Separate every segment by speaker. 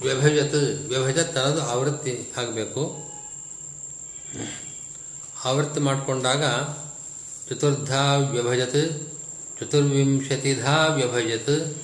Speaker 1: ವ್ಯಭಜತ್ ವ್ಯಭಜತ್ ಅನ್ನೋದು ಆವೃತ್ತಿ ಆಗಬೇಕು. ಆವೃತ್ತಿ ಮಾಡಿಕೊಂಡಾಗ ಚತುರ್ಧ ವ್ಯಭಜತ್, ಚತುರ್ವಿಂಶತಿಧಾ ವ್ಯಭಜತ್,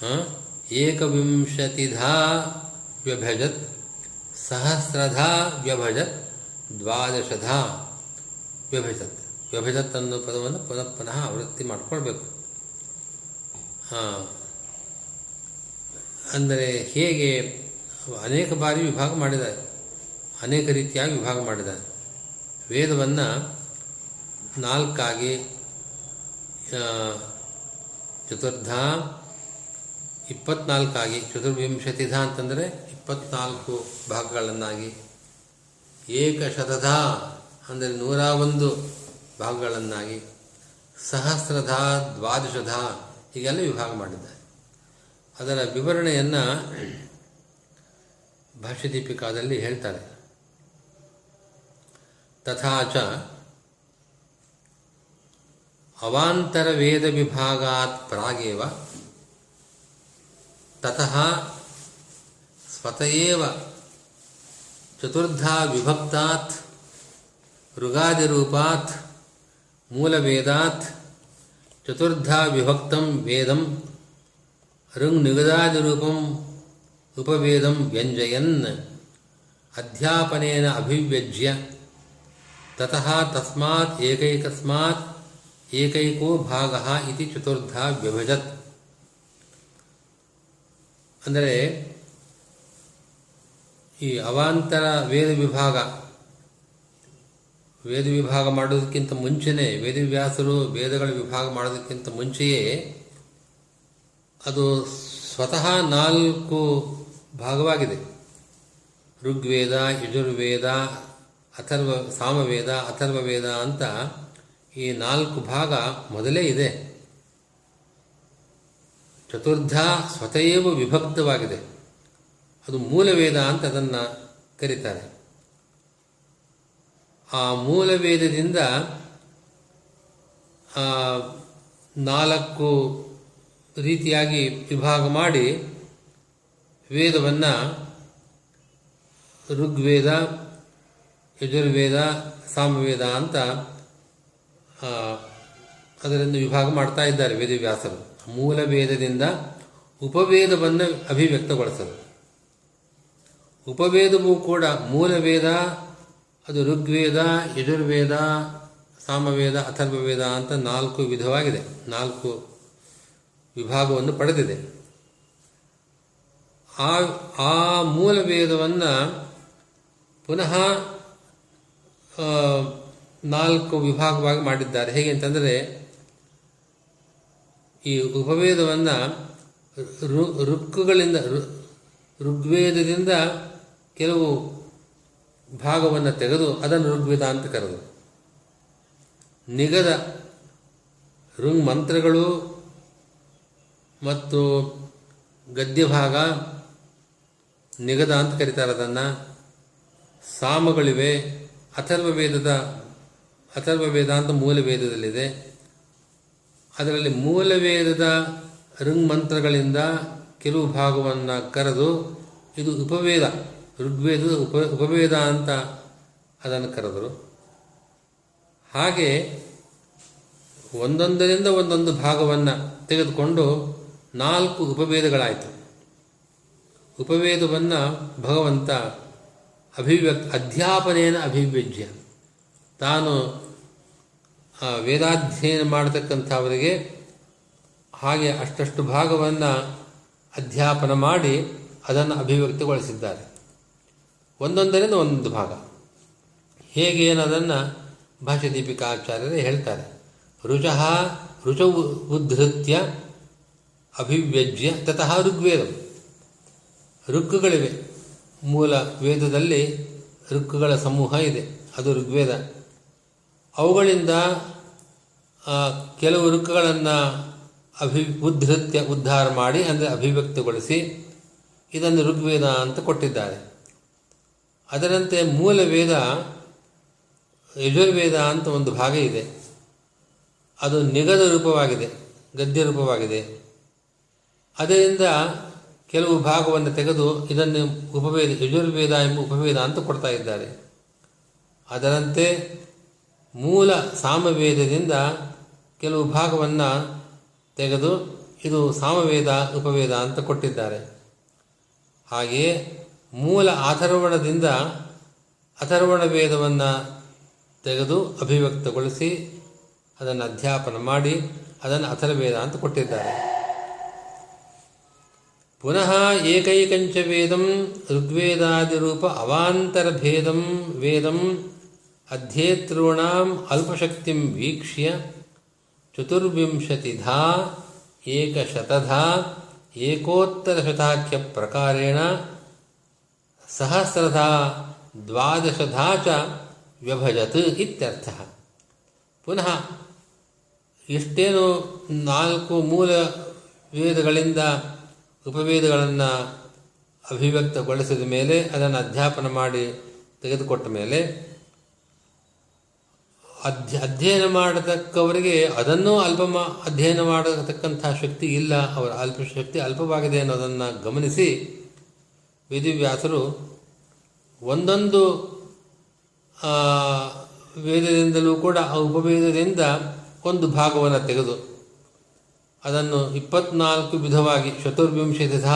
Speaker 1: ಹ? ಏಕವಿಂಶತಿಧಾ ವ್ಯಭಜತ್, ಸಹಸ್ರಧಾ ವ್ಯಭಜತ್, ದ್ವಾದಶಧಾ ವ್ಯಭಜತ್. ವ್ಯಭಜತ್ ಅನ್ನೋ ಪದವನ್ನು ಪುನಃ ಪುನಃ ಆವೃತ್ತಿ ಮಾಡಿಕೊಳ್ಬೇಕು. ಹಾಂ. ಅಂದರೆ ಹೇಗೆ ಅನೇಕ ಬಾರಿ ವಿಭಾಗ ಮಾಡಿದ್ದಾರೆ. ಅನೇಕ ರೀತಿಯಾಗಿ ವಿಭಾಗ ಮಾಡಿದ್ದಾರೆ. ವೇದವನ್ನು ನಾಲ್ಕಾಗಿ ಚತುರ್ಧ, ಇಪ್ಪತ್ನಾಲ್ಕಾಗಿ, ಚತುರ್ವಿಂಶತಿಧ ಅಂತಂದರೆ ಇಪ್ಪತ್ನಾಲ್ಕು ಭಾಗಗಳನ್ನಾಗಿ, ಏಕಶತಧ ಅಂದರೆ ನೂರ ಒಂದು ಭಾಗಗಳನ್ನಾಗಿ, ಸಹಸ್ರಧ, ದ್ವಾದಶಧ ಹೀಗೆಲ್ಲ ವಿಭಾಗ ಮಾಡಿದ್ದಾರೆ. ಅದರ ವಿವರಣೆಯನ್ನು ಭಾಷ್ಯದೀಪಿಕಾದಲ್ಲಿ ಹೇಳ್ತಾರೆ. ತಥಾಚ ಅವಾಂತರ ವೇದ ವಿಭಾಗಾತ್ ಪ್ರಾಗೇವ ತತಃ ಸ್ವತಯೇವ ಚತುರ್ಧಾ ವಿಭಕ್ತಾತ್ ಋಗಾದಿರೂಪಾತ್ ಮೂಲವೇದಾತ್ ಚತುರ್ಧಾ ವಿಭಕ್ತಂ ವೇದಂ ಋಂಗ್ ನಿಗದಾದಿರೂಪಂ ಉಪವೇದಂ ವ್ಯಂಜಯನ್ ಅಧ್ಯಾಪನೇನ ಅಭಿವ್ಯಜ್ಯ ತತಃ ತಸ್ಮಾತ್ ಏಕೈಕಸ್ಮಾತ್ ಏಕೈಕೋ ಭಾಗ ಇತಿ ಚತುರ್ಧ ವ್ಯಭಜತ್. ಅಂದರೆ ಈ ಅವಾಂತರ ವೇದ ವಿಭಾಗ ವೇದ ವಿಭಾಗ ಮಾಡೋದಕ್ಕಿಂತ ಮುಂಚೆನೇ ವೇದವ್ಯಾಸರು ವೇದಗಳ ವಿಭಾಗ ಮಾಡೋದಕ್ಕಿಂತ ಮುಂಚೆಯೇ ಅದು ಸ್ವತಃ ನಾಲ್ಕು ಭಾಗವಾಗಿದೆ. ಋಗ್ವೇದ, ಯಜುರ್ವೇದ, ಅಥರ್ವ, ಸಾಮವೇದ, ಅಥರ್ವವೇದ ಅಂತ ಈ ನಾಲ್ಕು ಭಾಗ ಮೊದಲೇ ಇದೆ. ಚತುರ್ಧ ಸ್ವತಯೇವ ವಿಭಕ್ತವಾಗಿದೆ. ಅದು ಮೂಲವೇದ ಅಂತ ಅದನ್ನು ಕರೀತಾರೆ. ಆ ಮೂಲವೇದದಿಂದ ನಾಲ್ಕು ರೀತಿಯಾಗಿ ವಿಭಾಗ ಮಾಡಿ ವೇದವನ್ನು ಋಗ್ವೇದ, ಯಜುರ್ವೇದ, ಸಾಮವೇದ ಅಂತ ಅದರಿಂದ ವಿಭಾಗ ಮಾಡ್ತಾ ಇದ್ದಾರೆ ವೇದವ್ಯಾಸರು. ಮೂಲ ವೇದದಿಂದ ಉಪವೇದವನ್ನು ಅಭಿವ್ಯಕ್ತಗೊಳಿಸಲು. ಉಪವೇದವೂ ಕೂಡ ಮೂಲ ವೇದ, ಅದು ಋಗ್ವೇದ, ಯಜುರ್ವೇದ, ಸಾಮವೇದ, ಅಥರ್ವವೇದ ಅಂತ ನಾಲ್ಕು ವಿಧವಾಗಿದೆ. ನಾಲ್ಕು ವಿಭಾಗವನ್ನು ಪಡೆದಿದೆ. ಆ ಆ ಮೂಲ ವೇದವನ್ನು ಪುನಃ ನಾಲ್ಕು ವಿಭಾಗವಾಗಿ ಮಾಡಿದ್ದಾರೆ. ಹೇಗೆ ಅಂತಂದರೆ, ಈ ಉಪವೇದವನ್ನು ಋ- ಋಕ್ಕುಗಳಿಂದ ಋಗ್ವೇದದಿಂದ ಕೆಲವು ಭಾಗವನ್ನು ತೆಗೆದು ಅದನ್ನು ಋಗ್ವೇದ ಅಂತ ಕರೆದು. ನಿಗದ ಋಂಗ್ ಮಂತ್ರಗಳು ಮತ್ತು ಗದ್ಯ ಭಾಗ ನಿಗದ ಅಂತ ಕರೀತಾರೆ ಅದನ್ನು. ಸಾಮಗಳಿವೆ ಅಥರ್ವ ವೇದದ ಅಥರ್ವ ವೇದ ಅಂತ ಮೂಲ ಅದರಲ್ಲಿ ಮೂಲ ವೇದದ ಮಂತ್ರಗಳಿಂದ ಕೆಲವು ಭಾಗವನ್ನು ಕರೆದು ಇದು ಉಪವೇದ, ಋಗ್ವೇದದ ಉಪ, ಉಪವೇದ ಅಂತ ಅದನ್ನು ಕರೆದರು. ಹಾಗೆ ಒಂದೊಂದರಿಂದ ಒಂದೊಂದು ಭಾಗವನ್ನು ತೆಗೆದುಕೊಂಡು ನಾಲ್ಕು ಉಪವೇದಗಳಾಯಿತು. ಉಪವೇದವನ್ನು ಭಗವಂತ ಅಭಿವ್ಯಕ್ತ ಅಧ್ಯಾಪನೆಯನ್ನು ಅಭಿವ್ಯಜ್ಯ ತಾನು ವೇದಾಧ್ಯಯನ ಮಾಡತಕ್ಕಂಥವರಿಗೆ ಹಾಗೆ ಅಷ್ಟಷ್ಟು ಭಾಗವನ್ನು ಅಧ್ಯಾಪನ ಮಾಡಿ ಅದನ್ನು ಅಭಿವ್ಯಕ್ತಗೊಳಿಸಿದ್ದಾರೆ. ಒಂದೊಂದರಿಂದ ಒಂದೊಂದು ಭಾಗ. ಹೇಗೆ ಅನ್ನೋದನ್ನು ಭಾಷ್ಯ ಹೇಳ್ತಾರೆ. ರುಚಃ ರುಚ ಉದ್ಧತ್ಯ ಅಭಿವ್ಯಜ್ಯ ತತಃ ಋಗ್ವೇದ. ಋಕ್ಕುಗಳಿವೆ. ಮೂಲ ವೇದದಲ್ಲಿ ಋಕ್ಕುಗಳ ಸಮೂಹ ಇದೆ. ಅದು ಋಗ್ವೇದ. ಅವುಗಳಿಂದ ಕೆಲವು ಋಕ್ಕುಗಳನ್ನು ಅಭಿ, ಉದ್ಧತ್ಯ, ಉದ್ಧಾರ ಮಾಡಿ, ಅಂದರೆ ಅಭಿವ್ಯಕ್ತಗೊಳಿಸಿ, ಇದನ್ನು ಋಗ್ವೇದ ಅಂತ ಕೊಟ್ಟಿದ್ದಾರೆ. ಅದರಂತೆ ಮೂಲ ವೇದ, ಯಜುರ್ವೇದ ಅಂತ ಒಂದು ಭಾಗ ಇದೆ. ಅದು ನಿಗದ ರೂಪವಾಗಿದೆ, ಗದ್ಯ ರೂಪವಾಗಿದೆ. ಅದರಿಂದ ಕೆಲವು ಭಾಗವನ್ನು ತೆಗೆದು ಇದನ್ನು ಉಪವೇದ, ಯಜುರ್ವೇದ ಎಂಬ ಉಪವೇದ ಅಂತ ಕೊಡ್ತಾ ಇದ್ದಾರೆ. ಅದರಂತೆ ಮೂಲ ಸಾಮವೇದದಿಂದ ಕೆಲವು ಭಾಗವನ್ನು ತೆಗೆದು ಇದು ಸಾಮವೇದ, ಉಪವೇದ ಅಂತ ಕೊಟ್ಟಿದ್ದಾರೆ. ಹಾಗೆಯೇ ಮೂಲ ಅಥರ್ವಣದಿಂದ ಅಥರ್ವಣ ವೇದವನ್ನು ತೆಗೆದು ಅಭಿವ್ಯಕ್ತಗೊಳಿಸಿ ಅದನ್ನು ಅಧ್ಯಾಪನ ಮಾಡಿ ಅದನ್ನು ಅಥರ್ವೇದ ಅಂತ ಕೊಟ್ಟಿದ್ದಾರೆ. ಪುನಃ ಏಕೈಕಂಚ ವೇದಂ ಋಗ್ವೇದಾದಿರೂಪ ಅವಾಂತರ ಭೇದಂ ವೇದಂ ಅಧ್ಯೇತॄಣಾಂ ಅಲ್ಪಶಕ್ತಿಂ ವೀಕ್ಷ್ಯ ಚತುರ್ವಿಂಶತಿಧಾ ಏಕಶತಧಾ ಏಕೋತ್ತರಶತಾಖ್ಯ ಪ್ರಕಾರೇಣ ಸಹಸ್ರಧಾ ದ್ವಾದಶಧಾ ಚ ವ್ಯಭಜತ್ ಇತ್ಯರ್ಥ ಪುನಃ ಎಷ್ಟೇನು ನಾಲ್ಕು ಮೂಲ ವೇದಗಳಿಂದ ಉಪವೇದಗಳನ್ನು ಅಭಿವ್ಯಕ್ತಗೊಳಿಸಿದ ಮೇಲೆ ಅದನ್ನು ಅಧ್ಯಾಪನ ಮಾಡಿ ತೆಗೆದುಕೊಟ್ಟ ಮೇಲೆ ಅಧ್ಯ, ಅಧ್ಯಯನ ಮಾಡತಕ್ಕವರಿಗೆ ಅದನ್ನು ಅಲ್ಪ ಅಧ್ಯಯನ ಮಾಡತಕ್ಕಂಥ ಶಕ್ತಿ ಇಲ್ಲ. ಅವರ ಅಲ್ಪ, ಶಕ್ತಿ ಅಲ್ಪವಾಗಿದೆ ಅನ್ನೋದನ್ನು ಗಮನಿಸಿ ವೇದಿವ್ಯಾಸರು ಒಂದೊಂದು ವೇದದಿಂದಲೂ ಕೂಡ ಆ ಉಪವೇದದಿಂದ ಒಂದು ಭಾಗವನ್ನು ತೆಗೆದು ಅದನ್ನು ಇಪ್ಪತ್ನಾಲ್ಕು ವಿಧವಾಗಿ ಚತುರ್ವಿಂಶತಿಧ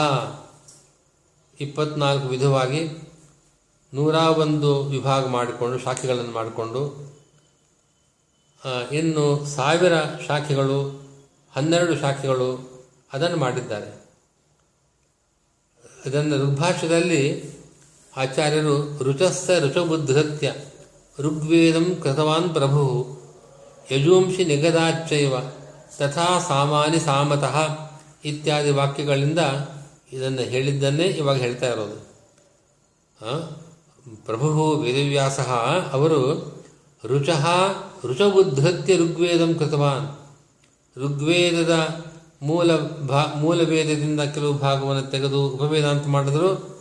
Speaker 1: ಇಪ್ಪತ್ನಾಲ್ಕು ವಿಧವಾಗಿ ನೂರ ಒಂದು ವಿಭಾಗ ಮಾಡಿಕೊಂಡು, ಶಾಖೆಗಳನ್ನು ಮಾಡಿಕೊಂಡು ಇನ್ನು ಸಾವಿರ ಶಾಖೆಗಳು, ಹನ್ನೆರಡು ಶಾಖೆಗಳು ಅದನ್ನು ಮಾಡಿದ್ದಾರೆ. ಅದನ್ನು ಋಗ್ಭಾಷ್ಯದಲ್ಲಿ ಆಚಾರ್ಯರು ರುಚಸ್ಸ ಋಚಬುದ್ಧತ್ಯ ಋಗ್ವೇದಂ ಕೃತವಾನ್ ಪ್ರಭು ಯಜೋಂಶಿ ನಿಗದಾಚ್ಚೈವ ತಥಾ ಸಾಮಾನ್ಯ ಸಾಮತಃ ಇತ್ಯಾದಿ ವಾಕ್ಯಗಳಿಂದ ಇದನ್ನು ಹೇಳಿದ್ದನ್ನೇ ಇವಾಗ ಹೇಳ್ತಾ ಇರೋದು. ಪ್ರಭು ವೇದವ್ಯಾಸ ಅವರು ರುಚಃ ರುಚಬುದ್ಧತ್ಯ ಋಗ್ವೇದಂ ಕೃತವಾನ್. ಋಗ್ವೇದದ ಮೂಲ ಭಾ ಮೂಲ ವೇದದಿಂದ ಕೆಲವು ಭಾಗವನ್ನು ತೆಗೆದು ಉಪವೇದ ಅಂತ ಮಾಡಿದ್ರು.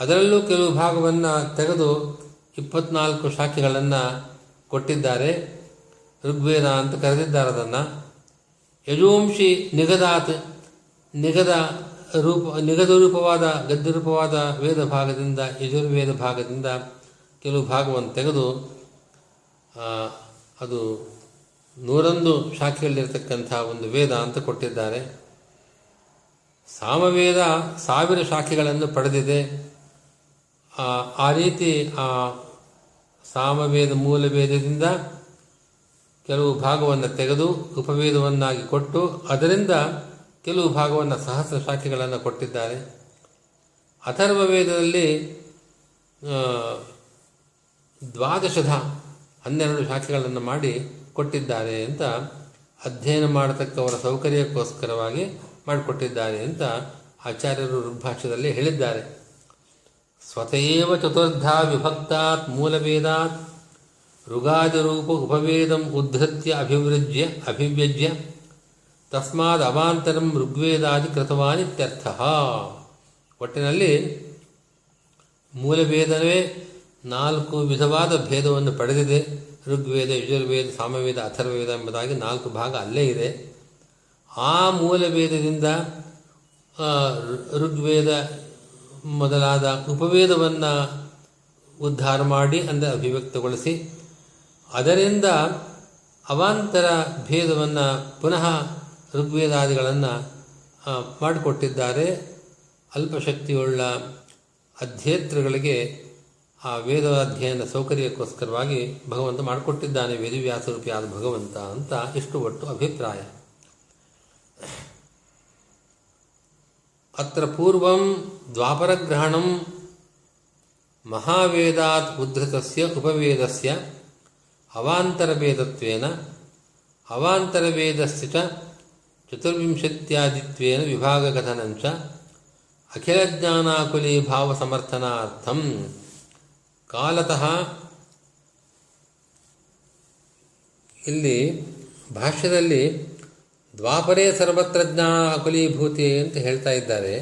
Speaker 1: ಅದರಲ್ಲೂ ಕೆಲವು ಭಾಗವನ್ನು ತೆಗೆದು ಇಪ್ಪತ್ನಾಲ್ಕು ಶಾಖೆಗಳನ್ನು ಕೊಟ್ಟಿದ್ದಾರೆ. ಋಗ್ವೇದ ಅಂತ ಕರೆದಿದ್ದಾರೆ ಅದನ್ನು. ಯಜುವಂಶಿ ನಿಗದಾತ್, ನಿಗದ ರೂಪ, ನಿಗದ ರೂಪವಾದ, ಗದ್ಯ ರೂಪವಾದ ವೇದ ಭಾಗದಿಂದ, ಯಜುರ್ವೇದ ಭಾಗದಿಂದ ಕೆಲವು ಭಾಗವನ್ನು ತೆಗೆದು ಅದು ನೂರೊಂದು ಶಾಖೆಯಲ್ಲಿರತಕ್ಕಂಥ ಒಂದು ವೇದ ಅಂತ ಕೊಟ್ಟಿದ್ದಾರೆ. ಸಾಮವೇದ ಸಾವಿರ ಶಾಖೆಗಳನ್ನು ಪಡೆದಿದೆ. ಆ ರೀತಿ ಆ ಸಾಮವೇದ ಮೂಲ ವೇದದಿಂದ ಕೆಲವು ಭಾಗವನ್ನು ತೆಗೆದು ಉಪವೇದವನ್ನಾಗಿ ಕೊಟ್ಟು ಅದರಿಂದ ಕೆಲವು ಭಾಗವನ್ನು ಸಹಸ್ರ ಶಾಖೆಗಳನ್ನು ಕೊಟ್ಟಿದ್ದಾರೆ. ಅಥರ್ವ ವೇದದಲ್ಲಿ ದ್ವಾದಶದ ದ್ವಾದಶಧ ಹನ್ನೆರಡು ಶಾಖೆಗಳನ್ನು ಮಾಡಿ ಕೊಟ್ಟಿದ್ದಾರೆ ಅಂತ ಅಧ್ಯಯನ ಮಾಡತಕ್ಕವರ ಸೌಕರ್ಯಕ್ಕೋಸ್ಕರವಾಗಿ ಮಾಡಿಕೊಟ್ಟಿದ್ದಾರೆ ಅಂತ ಆಚಾರ್ಯರು ಋಗ್ಭಾಷ್ಯದಲ್ಲಿ ಹೇಳಿದ್ದಾರೆ. ಸ್ವತಯೇವ ಚತುರ್ಧ ವಿಭಕ್ತಾತ್ ಮೂಲವೇದಾತ್ ಋಗಾದಿರೂಪ ಉಪವೇದಂ ಉದ್ಧತ್ಯ ಅಭಿವೃಜ್ಯ ಅಭಿವ್ಯಜ್ಯ ತಸ್ಮಾದ ಅವಾಂತರಂ ಋಗ್ವೇದಾದಿ ಕೃತವಾನ್ ಇತ್ಯರ್ಥ. ಒಟ್ಟಿನಲ್ಲಿ ಮೂಲವೇದವೇ ನಾಲ್ಕು ವಿಧವಾದ ಭೇದವನ್ನು ಪಡೆದಿದೆ. ಋಗ್ವೇದ, ಯಜುರ್ವೇದ, ಸಾಮವೇದ ಅಥರ್ವೇದ ಎಂಬುದಾಗಿ ನಾಲ್ಕು ಭಾಗ ಅಲ್ಲೇ ಇದೆ. ಆ ಮೂಲವೇದದಿಂದ ಋಗ್ವೇದ ಮೊದಲಾದ ಉಪವೇದವನ್ನು ಉದ್ಧಾರ ಮಾಡಿ ಅಂದರೆ ಅಭಿವ್ಯಕ್ತಗೊಳಿಸಿ ಅದರಿಂದ ಅವಾಂತರ ಭೇದವನ್ನು ಪುನಃ ಋಗ್ವೇದಾದಿಗಳನ್ನು ಮಾಡಿಕೊಟ್ಟಿದ್ದಾರೆ. ಅಲ್ಪಶಕ್ತಿಯುಳ್ಳ ಅಧ್ಯೇತೃಗಳಿಗೆ ಆ ವೇದ ಅಧ್ಯಯನ ಸೌಕರ್ಯಕ್ಕೋಸ್ಕರವಾಗಿ ಭಗವಂತ ಮಾಡಿಕೊಟ್ಟಿದ್ದಾನೆ, ವೇದವ್ಯಾಸರೂಪಿಯಾದ ಭಗವಂತ ಅಂತ ಇಷ್ಟು ಒಟ್ಟು ಅಭಿಪ್ರಾಯ. ಅತ್ರ ಪೂರ್ವಂ ದ್ವಾಪರಗ್ರಹಣಂ ಮಹಾವೇದಾತ್ ಉದ್ಧತಸ್ಯ ಉಪವೇದಸ್ಯ ಅವಾಂತರವೇದತ್ವೇನ ಅವಾಂತರ ಭೇದಸ್ಥಿತ ಚತುರ್ವಿಂಶತ್ಯಾದಿತ್ವೇನ ವಿಭಾಗಕಥನಂಚ ಅಖಿಲಜ್ಞಾನಾಕುಲೀಭಾವ ಸಮರ್ಥನಾರ್ಥಂ ಕಾಲತಃ ಇಲ್ಲಿ ಭಾಷ್ಯದಲ್ಲಿ ದ್ವಾಪರೇ ಸರ್ವತ್ರ ಜ್ಞಾನ ಅಕುಲೀಭೂತಿ ಅಂತ ಹೇಳ್ತಾ ಇದ್ದಾರೆ.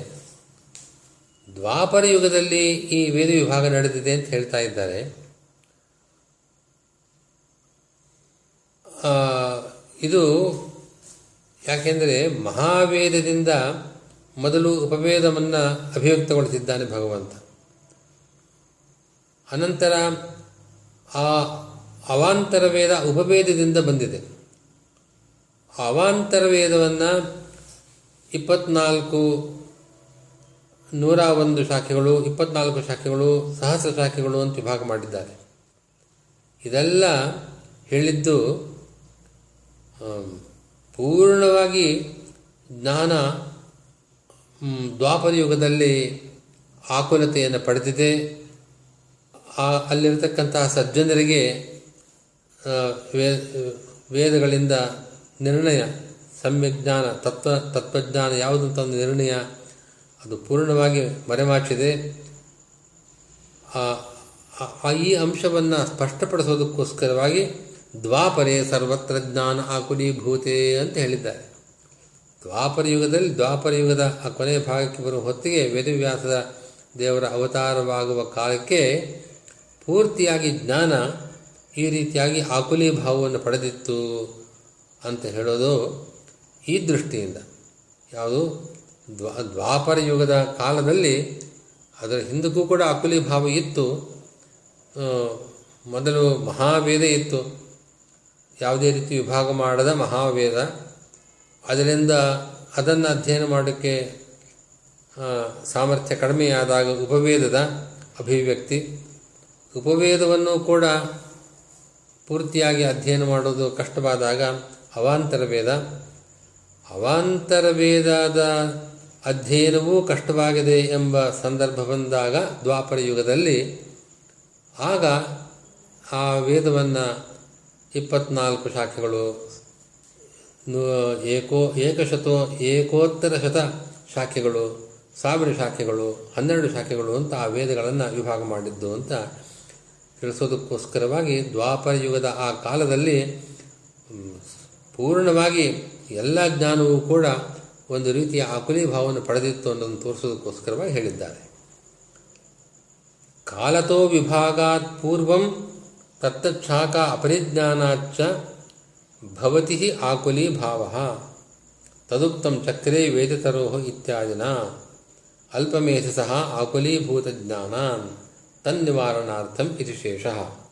Speaker 1: ದ್ವಾಪರ ಯುಗದಲ್ಲಿ ಈ ವೇದ ವಿಭಾಗ ನಡೆದಿದೆ ಅಂತ ಹೇಳ್ತಾ ಇದ್ದಾರೆ ಆ, ಇದು ಯಾಕೆಂದರೆ ಮಹಾವೇದದಿಂದ ಮೊದಲು ಉಪವೇದವನ್ನು ಅಭಿವ್ಯಕ್ತಗೊಳಿಸಿದ್ದಾನೆ ಭಗವಂತ. ಅನಂತರ ಆ ಅವಾಂತರ ವೇದ ಉಪವೇದದಿಂದ ಬಂದಿದೆ. ಅವಾಂತರ ವೇದವನ್ನು ಇಪ್ಪತ್ನಾಲ್ಕು ನೂರ ಒಂದು ಶಾಖೆಗಳು, ಇಪ್ಪತ್ನಾಲ್ಕು ಶಾಖೆಗಳು, ಸಹಸ್ರ ಶಾಖೆಗಳು ಅಂತ ವಿಭಾಗ ಮಾಡಿದ್ದಾರೆ. ಇದೆಲ್ಲ ಹೇಳಿದ್ದು ಪೂರ್ಣವಾಗಿ ಜ್ಞಾನ ದ್ವಾಪರ ಯುಗದಲ್ಲಿ ಆಕುಲತೆಯನ್ನು ಪಡೆದಿದೆ. ಆ, ಅಲ್ಲಿರತಕ್ಕಂತಹ ಸಜ್ಜನರಿಗೆ ವೇದಗಳಿಂದ ನಿರ್ಣಯ ಸಮ್ಯಜ್ಞಾನ ತತ್ವ, ತತ್ವಜ್ಞಾನ ಯಾವುದು ಅಂತ ಒಂದು ನಿರ್ಣಯ, ಅದು ಪೂರ್ಣವಾಗಿ ಮರೆಮಾಚಿದೆ. ಈ ಅಂಶವನ್ನು ಸ್ಪಷ್ಟಪಡಿಸೋದಕ್ಕೋಸ್ಕರವಾಗಿ ದ್ವಾಪರೇ ಸರ್ವತ್ರ ಜ್ಞಾನ ಆಕುಲೀಭೂತೆ ಅಂತ ಹೇಳಿದ್ದಾರೆ. ದ್ವಾಪರ ಯುಗದಲ್ಲಿ ದ್ವಾಪರ ಯುಗದ ಆ ಕೊನೆಯ ಭಾಗಕ್ಕೆ ಬರುವ ಹೊತ್ತಿಗೆ ವೇದವ್ಯಾಸದ ದೇವರ ಅವತಾರವಾಗುವ ಕಾಲಕ್ಕೆ ಪೂರ್ತಿಯಾಗಿ ಜ್ಞಾನ ಈ ರೀತಿಯಾಗಿ ಆಕುಲಿ ಭಾವವನ್ನು ಪಡೆದಿತ್ತು ಅಂತ ಹೇಳೋದು ಈ ದೃಷ್ಟಿಯಿಂದ. ಯಾವುದು? ದ್ವಾ, ದ್ವಾಪರ ಯುಗದ ಕಾಲದಲ್ಲಿ ಅದರ ಹಿಂದಕ್ಕೂ ಕೂಡ ಆಕುಲಿ ಭಾವ ಇತ್ತು ಮೊದಲು ಮಹಾವೇದ ಇತ್ತು. ಯಾವುದೇ ರೀತಿ ವಿಭಾಗ ಮಾಡದ ಮಹಾವೇದ. ಅದರಿಂದ ಅದನ್ನು ಅಧ್ಯಯನ ಮಾಡೋಕ್ಕೆ ಸಾಮರ್ಥ್ಯ ಕಡಿಮೆಯಾದಾಗ ಉಪವೇದದ ಅಭಿವ್ಯಕ್ತಿ. ಉಪವೇದವನ್ನು ಕೂಡ ಪೂರ್ತಿಯಾಗಿ ಅಧ್ಯಯನ ಮಾಡೋದು ಕಷ್ಟವಾದಾಗ ಅವಾಂತರ ವೇದ. ಅವಾಂತರ ವೇದದ ಅಧ್ಯಯನವೂ ಕಷ್ಟವಾಗಿದೆ ಎಂಬ ಸಂದರ್ಭ ಬಂದಾಗ ದ್ವಾಪರ ಯುಗದಲ್ಲಿ ಆಗ ಆ ವೇದವನ್ನು ಇಪ್ಪತ್ನಾಲ್ಕು ಶಾಖೆಗಳು. ಏಕೋ, ಏಕಶತೋ, ಏಕೋತ್ತರ ಶತ ಶಾಖೆಗಳು, ಸಾವಿರ ಶಾಖೆಗಳು, ಹನ್ನೆರಡು ಶಾಖೆಗಳು ಅಂತ ಆ ವೇದಗಳನ್ನು ವಿಭಾಗ ಮಾಡಿದ್ದು ಅಂತ ತಿಳಿಸೋದಕ್ಕೋಸ್ಕರವಾಗಿ ದ್ವಾಪರ ಯುಗದ ಆ ಕಾಲದಲ್ಲಿ ಪೂರ್ಣವಾಗಿ ಎಲ್ಲ ಜ್ಞಾನವೂ ಕೂಡ ಒಂದು ರೀತಿಯ ಭಾವವನ್ನು ಪಡೆದಿತ್ತು ಅನ್ನೋದನ್ನು ತೋರಿಸೋದಕ್ಕೋಸ್ಕರವಾಗಿ ಹೇಳಿದ್ದಾರೆ. ಕಾಲತೋ ವಿಭಾಗಾತ್ ಪೂರ್ವಂ तत्तच्छाका अपरिज्ञानाच्च आकुली भाव। तदुक्त चक्रे वेदतरो इत्यादिना। अल्पमेधस आकुलीभूतज्ञा तन्निवारणार्थम् इति शेषः।